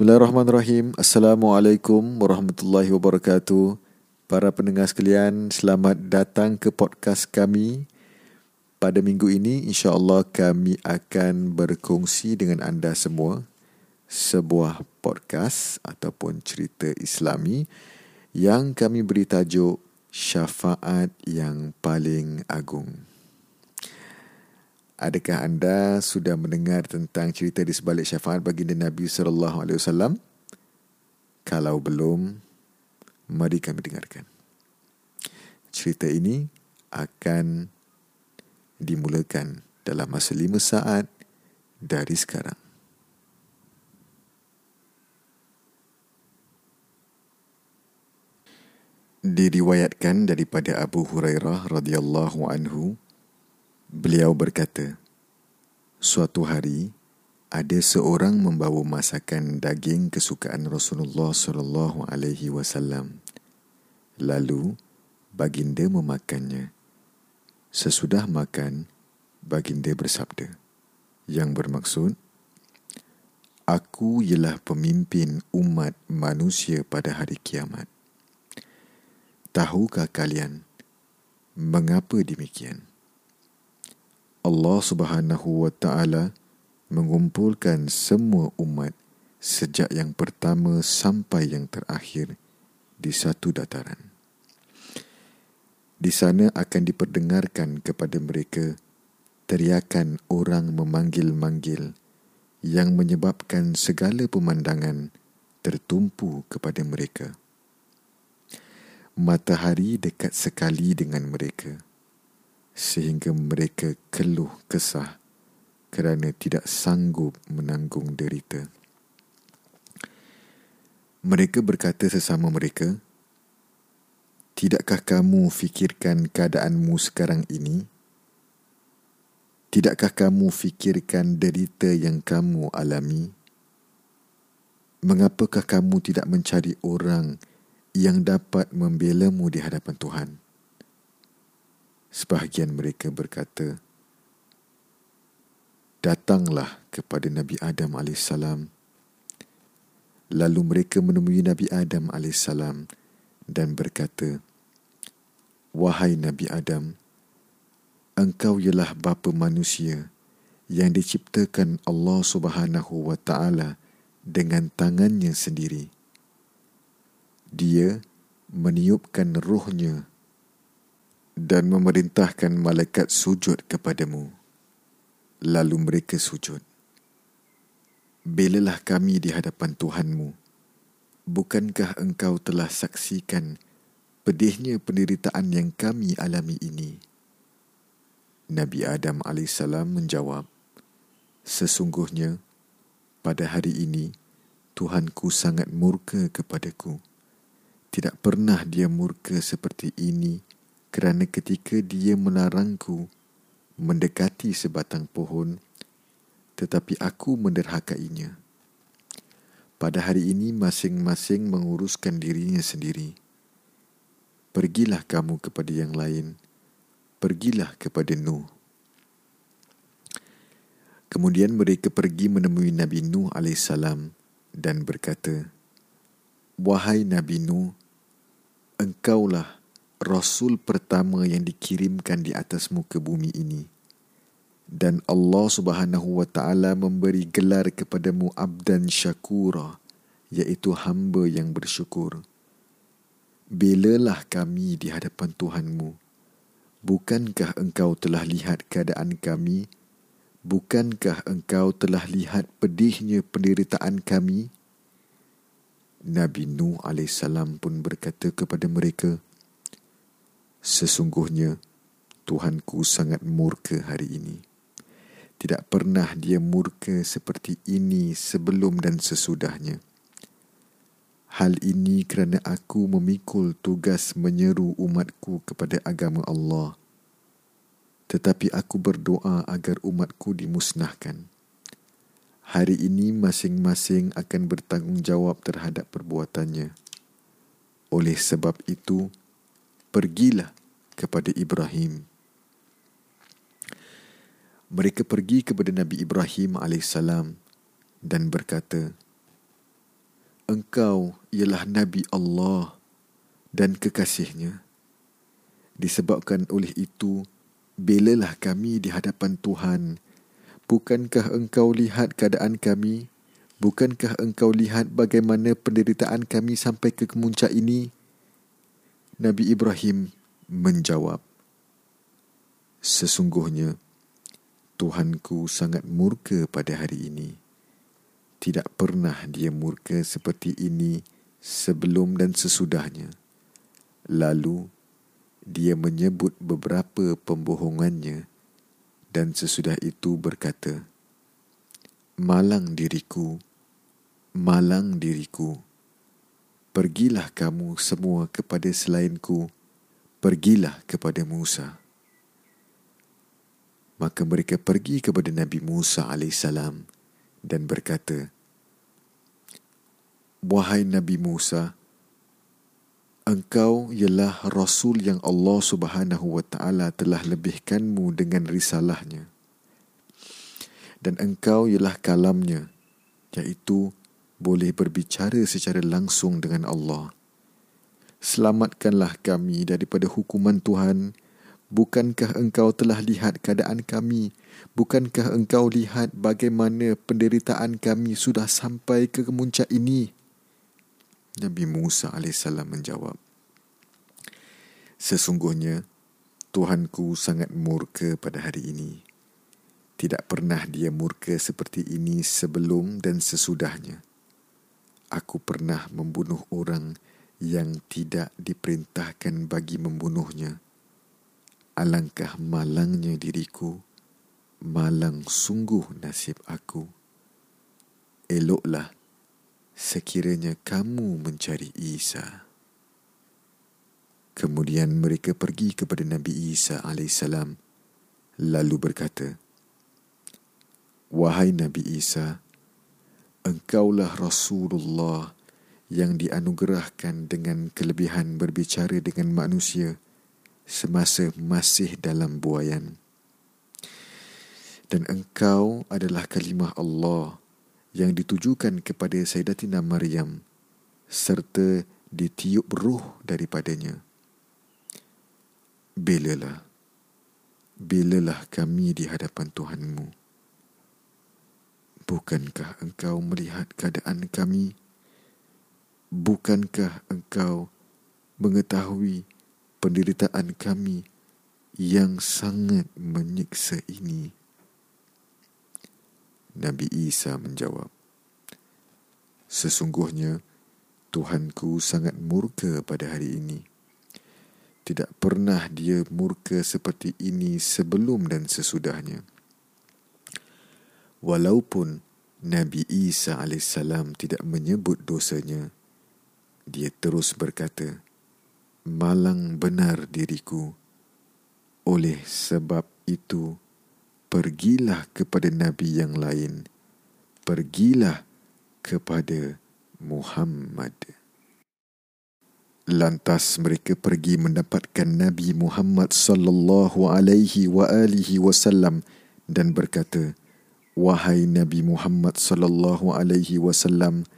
Bismillahirrahmanirrahim. Assalamualaikum warahmatullahi wabarakatuh. Para pendengar sekalian, selamat datang ke podcast kami. Pada minggu ini, insya-Allah kami akan berkongsi dengan anda semua sebuah podcast ataupun cerita Islami yang kami beri tajuk Syafaat yang paling agung. Adakah anda sudah mendengar tentang cerita di sebalik syafaat baginda Nabi sallallahu alaihi wasallam? Kalau belum, mari kami dengarkan. Cerita ini akan dimulakan dalam masa lima saat dari sekarang. Diriwayatkan daripada Abu Hurairah radhiyallahu anhu Beliau berkata, Suatu hari, ada seorang membawa masakan daging kesukaan Rasulullah sallallahu alaihi wasallam. Lalu baginda memakannya. Sesudah makan, baginda bersabda yang bermaksud Aku ialah pemimpin umat manusia pada hari kiamat. Tahukah kalian mengapa demikian? Allah Subhanahu wa taala mengumpulkan semua umat sejak yang pertama sampai yang terakhir di satu dataran. Di sana akan diperdengarkan kepada mereka teriakan orang memanggil-manggil yang menyebabkan segala pemandangan tertumpu kepada mereka. Matahari dekat sekali dengan mereka sehingga mereka keluh kesah kerana tidak sanggup menanggung derita. Mereka berkata sesama mereka, Tidakkah kamu fikirkan keadaanmu sekarang ini? Tidakkah kamu fikirkan derita yang kamu alami? Mengapakah kamu tidak mencari orang yang dapat membelamu di hadapan Tuhan? Sebahagian mereka berkata, Datanglah kepada Nabi Adam AS. Lalu mereka menemui Nabi Adam AS dan berkata, Wahai Nabi Adam, engkau ialah bapa manusia yang diciptakan Allah Subhanahu wa taala dengan tangannya sendiri. Dia meniupkan rohnya dan memerintahkan malaikat sujud kepadamu. Lalu mereka sujud. Bilalah kami di hadapan Tuhanmu. Bukankah engkau telah saksikan pedihnya penderitaan yang kami alami ini? Nabi Adam AS menjawab, Sesungguhnya, pada hari ini, Tuhanku sangat murka kepadaku. Tidak pernah dia murka seperti ini kerana ketika dia melarangku mendekati sebatang pohon tetapi aku menderhakainya. Pada hari ini masing-masing menguruskan dirinya sendiri. Pergilah kamu kepada yang lain. Pergilah kepada Nuh. Kemudian mereka pergi menemui Nabi Nuh alaihissalam dan berkata wahai Nabi Nuh engkaulah rasul pertama yang dikirimkan di atas muka bumi ini. Dan Allah Subhanahu wa taala memberi gelar kepadamu abdan syakura iaitu hamba yang bersyukur. Bilalah kami di hadapan Tuhanmu. Bukankah engkau telah lihat keadaan kami? Bukankah engkau telah lihat pedihnya penderitaan kami? Nabi Nuh AS pun berkata kepada mereka, Sesungguhnya Tuhanku sangat murka hari ini. Tidak pernah dia murka seperti ini sebelum dan sesudahnya. Hal ini kerana aku memikul tugas menyeru umatku kepada agama Allah. Tetapi aku berdoa agar umatku dimusnahkan. Hari ini masing-masing akan bertanggungjawab terhadap perbuatannya. Oleh sebab itu, pergilah kepada Ibrahim. Mereka pergi kepada Nabi Ibrahim AS dan berkata, engkau ialah Nabi Allah dan kekasihnya. Disebabkan oleh itu, belalah kami di hadapan Tuhan. Bukankah engkau lihat keadaan kami? Bukankah engkau lihat bagaimana penderitaan kami sampai ke kemuncak ini? Nabi Ibrahim menjawab, Sesungguhnya, Tuhanku sangat murka pada hari ini. Tidak pernah dia murka seperti ini sebelum dan sesudahnya. Lalu, dia menyebut beberapa pembohongannya dan sesudah itu berkata, Malang diriku, malang diriku, pergilah kamu semua kepada selainku, pergilah kepada Musa maka mereka pergi kepada Nabi Musa AS dan berkata, Wahai Nabi Musa, engkau ialah Rasul yang Allah Subhanahu Wa Taala telah lebihkanmu dengan risalahnya. Dan engkau ialah kalamnya, iaitu boleh berbicara secara langsung dengan Allah. Selamatkanlah kami daripada hukuman Tuhan Bukankah engkau telah lihat keadaan kami? Bukankah engkau lihat bagaimana penderitaan kami sudah sampai ke kemuncak ini? Nabi Musa AS menjawab, Sesungguhnya, Tuhanku sangat murka pada hari ini. Tidak pernah dia murka seperti ini sebelum dan sesudahnya. Aku pernah membunuh orang yang tidak diperintahkan bagi membunuhnya. Alangkah malangnya diriku, malang sungguh nasib aku. Eloklah sekiranya kamu mencari Isa. Kemudian mereka pergi kepada Nabi Isa AS lalu berkata, Wahai Nabi Isa, engkaulah Rasulullah yang dianugerahkan dengan kelebihan berbicara dengan manusia semasa masih dalam buayan. Dan engkau adalah kalimah Allah yang ditujukan kepada Sayyidatina Maryam serta ditiup ruh daripadanya. Bilalah, bilalah kami di hadapan Tuhanmu. Bukankah engkau melihat keadaan kami? Bukankah engkau mengetahui penderitaan kami yang sangat menyiksa ini? Nabi Isa menjawab, Sesungguhnya Tuhanku sangat murka pada hari ini. Tidak pernah dia murka seperti ini sebelum dan sesudahnya. Walaupun Nabi Isa AS tidak menyebut dosanya, dia terus berkata, malang benar diriku. Oleh sebab itu, pergilah kepada Nabi yang lain. Pergilah kepada Muhammad. Lantas mereka pergi mendapatkan Nabi Muhammad sallallahu alaihi wa alihi wasallam dan berkata, "Wahai Nabi Muhammad sallallahu alaihi wasallam,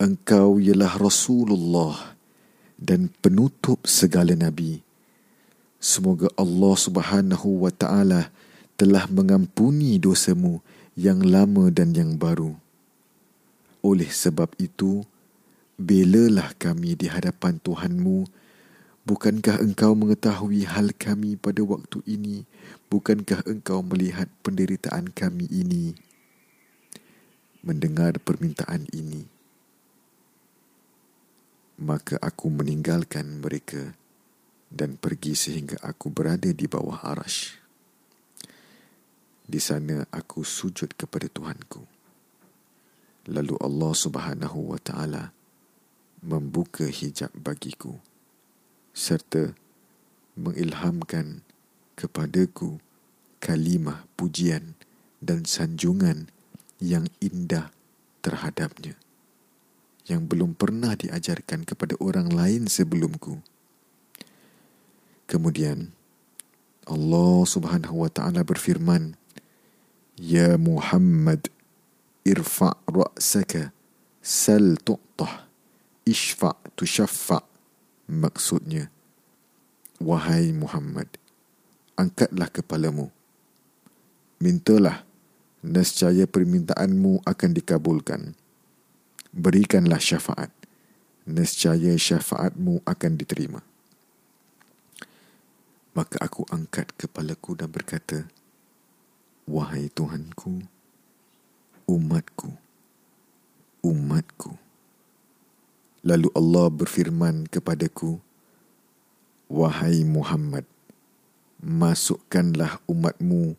engkau ialah Rasulullah dan penutup segala nabi. Semoga Allah Subhanahu wa taala telah mengampuni dosamu yang lama dan yang baru. Oleh sebab itu, belalah kami di hadapan Tuhanmu. Bukankah engkau mengetahui hal kami pada waktu ini? Bukankah engkau melihat penderitaan kami ini? Mendengar permintaan ini, maka aku meninggalkan mereka dan pergi sehingga aku berada di bawah arash. Di sana aku sujud kepada Tuhanku. Lalu Allah Subhanahu wa taala membuka hijab bagiku serta mengilhamkan kepadaku kalimah pujian dan sanjungan yang indah terhadapnya yang belum pernah diajarkan kepada orang lain sebelumku. Kemudian Allah Subhanahu wa taala berfirman, "Ya Muhammad, irfa' ra'saka sal tu'tah ishfa' tushaffa' maksudnya wahai Muhammad angkatlah kepalamu. Mintalah nescaya permintaanmu akan dikabulkan. Berikanlah syafaat nescaya syafaatmu akan diterima. Maka aku angkat kepalaku dan berkata wahai Tuhanku umatku umatku lalu Allah berfirman kepadaku wahai Muhammad masukkanlah umatmu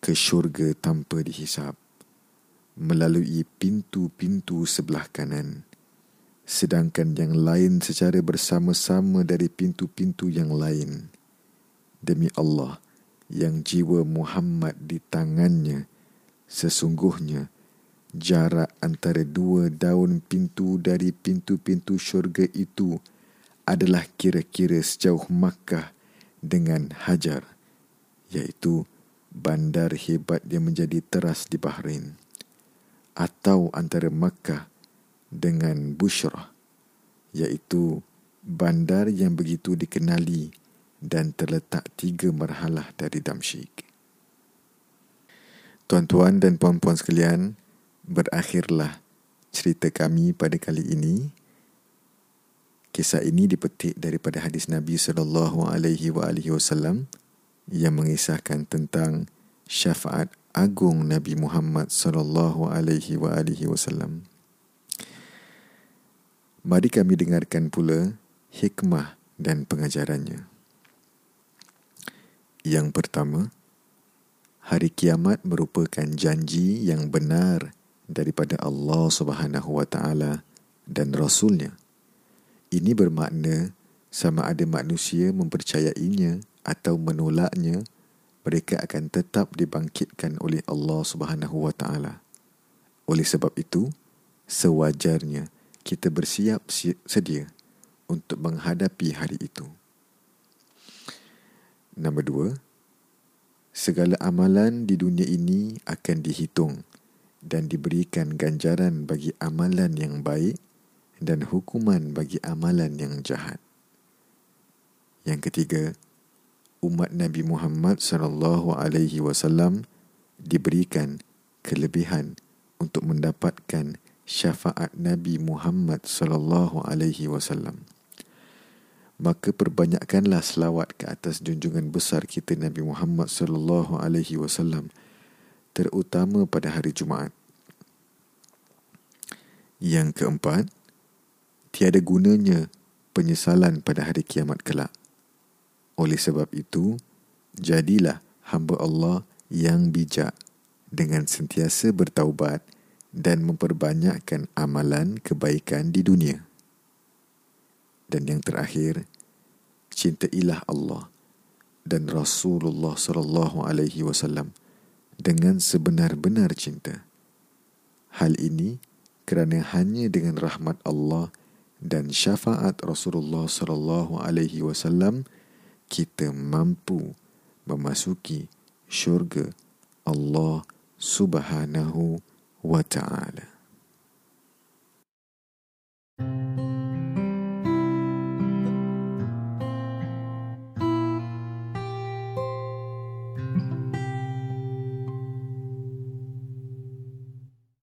ke syurga tanpa dihisap melalui pintu-pintu sebelah kanan. Sedangkan yang lain secara bersama-sama dari pintu-pintu yang lain. Demi Allah yang jiwa Muhammad di tangannya sesungguhnya jarak antara dua daun pintu dari pintu-pintu syurga itu adalah kira-kira sejauh Makkah dengan Hajar iaitu bandar hebat yang menjadi teras di Bahrain atau antara Makkah dengan Bushrah iaitu bandar yang begitu dikenali dan terletak tiga marhalah dari Damsyik. Tuan-tuan dan puan-puan sekalian, berakhirlah cerita kami pada kali ini. Kisah ini dipetik daripada hadis Nabi sallallahu alaihi wasallam yang mengisahkan tentang syafaat agung Nabi Muhammad sallallahu alaihi wasallam. Mari kami dengarkan pula hikmah dan pengajarannya. Yang pertama, hari kiamat merupakan janji yang benar daripada Allah Subhanahu wa taala dan rasulnya. Ini bermakna sama ada manusia mempercayainya atau menolaknya, mereka akan tetap dibangkitkan oleh Allah Subhanahu wa taala. Oleh sebab itu, sewajarnya kita bersiap sedia untuk menghadapi hari itu. Nombor dua, segala amalan di dunia ini akan dihitung dan diberikan ganjaran bagi amalan yang baik dan hukuman bagi amalan yang jahat. Yang ketiga, umat Nabi Muhammad sallallahu alaihi wasallam diberikan kelebihan untuk mendapatkan syafaat Nabi Muhammad sallallahu alaihi wasallam. Maka perbanyakkanlah selawat ke atas junjungan besar kita Nabi Muhammad sallallahu alaihi wasallam terutama pada hari Jumaat. Yang keempat, tiada gunanya penyesalan pada hari kiamat kelak. Oleh sebab itu, jadilah hamba Allah yang bijak dengan sentiasa bertaubat dan memperbanyakkan amalan kebaikan di dunia. Dan yang terakhir, cintailah Allah dan Rasulullah sallallahu alaihi wasallam dengan sebenar-benar cinta. Hal ini kerana hanya dengan rahmat Allah dan syafaat Rasulullah sallallahu alaihi wasallam kita mampu memasuki syurga Allah subhanahu wa ta'ala. Thank you.